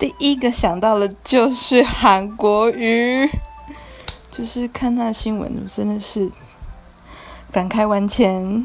第一个想到的就是韩国瑜，就是看那新闻，真的是感慨万千。